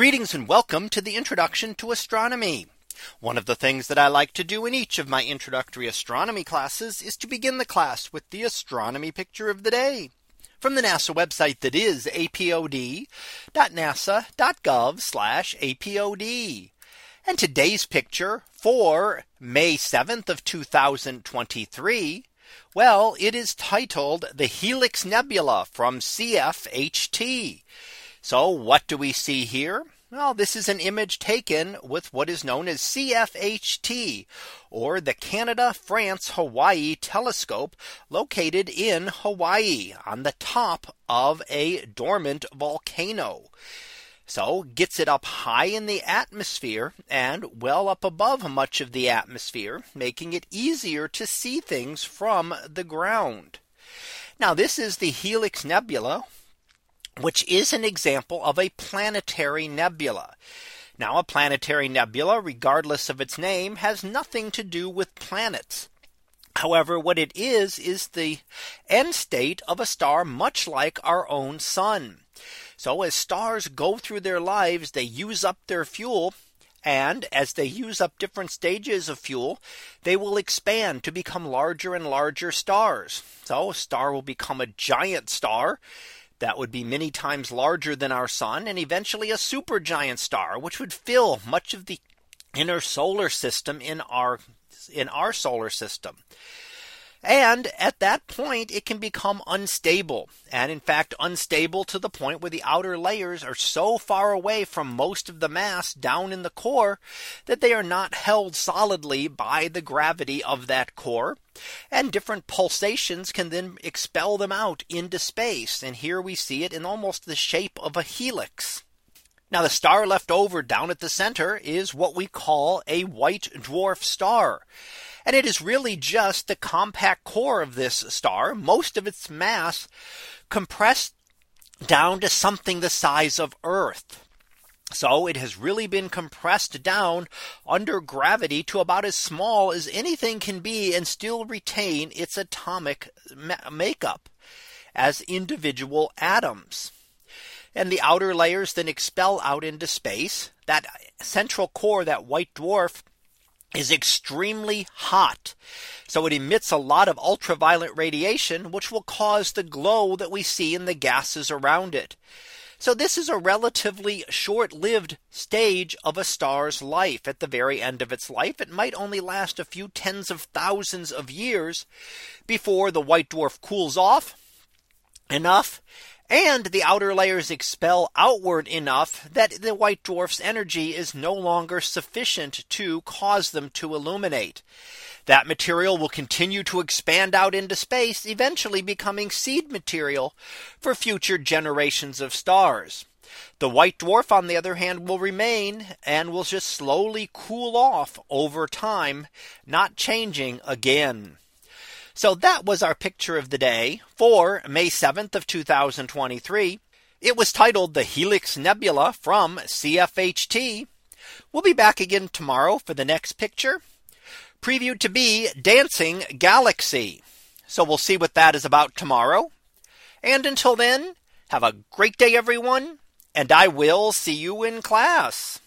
Greetings and welcome to the introduction to astronomy. One of the things that I like to do in each of my introductory astronomy classes is to begin the class with the astronomy picture of the day from the NASA website that is apod.nasa.gov apod. And today's picture for May 7th of 2023. Well, it is titled the Helix Nebula from CFHT. So what do we see here? Well, this is an image taken with what is known as CFHT or the Canada France Hawaii telescope located in Hawaii on the top of a dormant volcano. So gets it up high in the atmosphere and well up above much of the atmosphere, making it easier to see things from the ground. Now this is the Helix Nebula, which is an example of a planetary nebula. Now a planetary nebula, regardless of its name, has nothing to do with planets. However, what it is is the end state of a star much like our own sun. So as stars go through their lives, they use up their fuel. And as they use up different stages of fuel, they will expand to become larger and larger stars. So a star will become a giant star that would be many times larger than our sun and eventually a supergiant star, which would fill much of the inner solar system in our in our solar system. And at that point, it can become unstable. And in fact, unstable to the point where the outer layers are so far away from most of the mass down in the core that they are not held solidly by the gravity of that core. And different pulsations can then expel them out into space. And here we see it in almost the shape of a helix. Now the star left over down at the center is what we call a white dwarf star. And it is really just the compact core of this star, most of its mass compressed down to something the size of Earth. So it has really been compressed down under gravity to about as small as anything can be and still retain its atomic makeup as individual atoms. And the outer layers then expel out into space. That central core, that white dwarf, is extremely hot. So it emits a lot of ultraviolet radiation, which will cause the glow that we see in the gases around it. So this is a relatively short lived stage of a star's life at the very end of its life. It might only last a few tens of thousands of years before the white dwarf cools off enough and the outer layers expel outward enough that the white dwarf's energy is no longer sufficient to cause them to illuminate. That material will continue to expand out into space, eventually becoming seed material for future generations of stars. The white dwarf, on the other hand, will remain and will just slowly cool off over time, not changing again. So that was our picture of the day for May 7th of 2023. It was titled the Helix Nebula from CFHT. We'll be back again tomorrow for the next picture previewed to be Dancing Galaxy. So we'll see what that is about tomorrow. And until then, have a great day, everyone. And I will see you in class.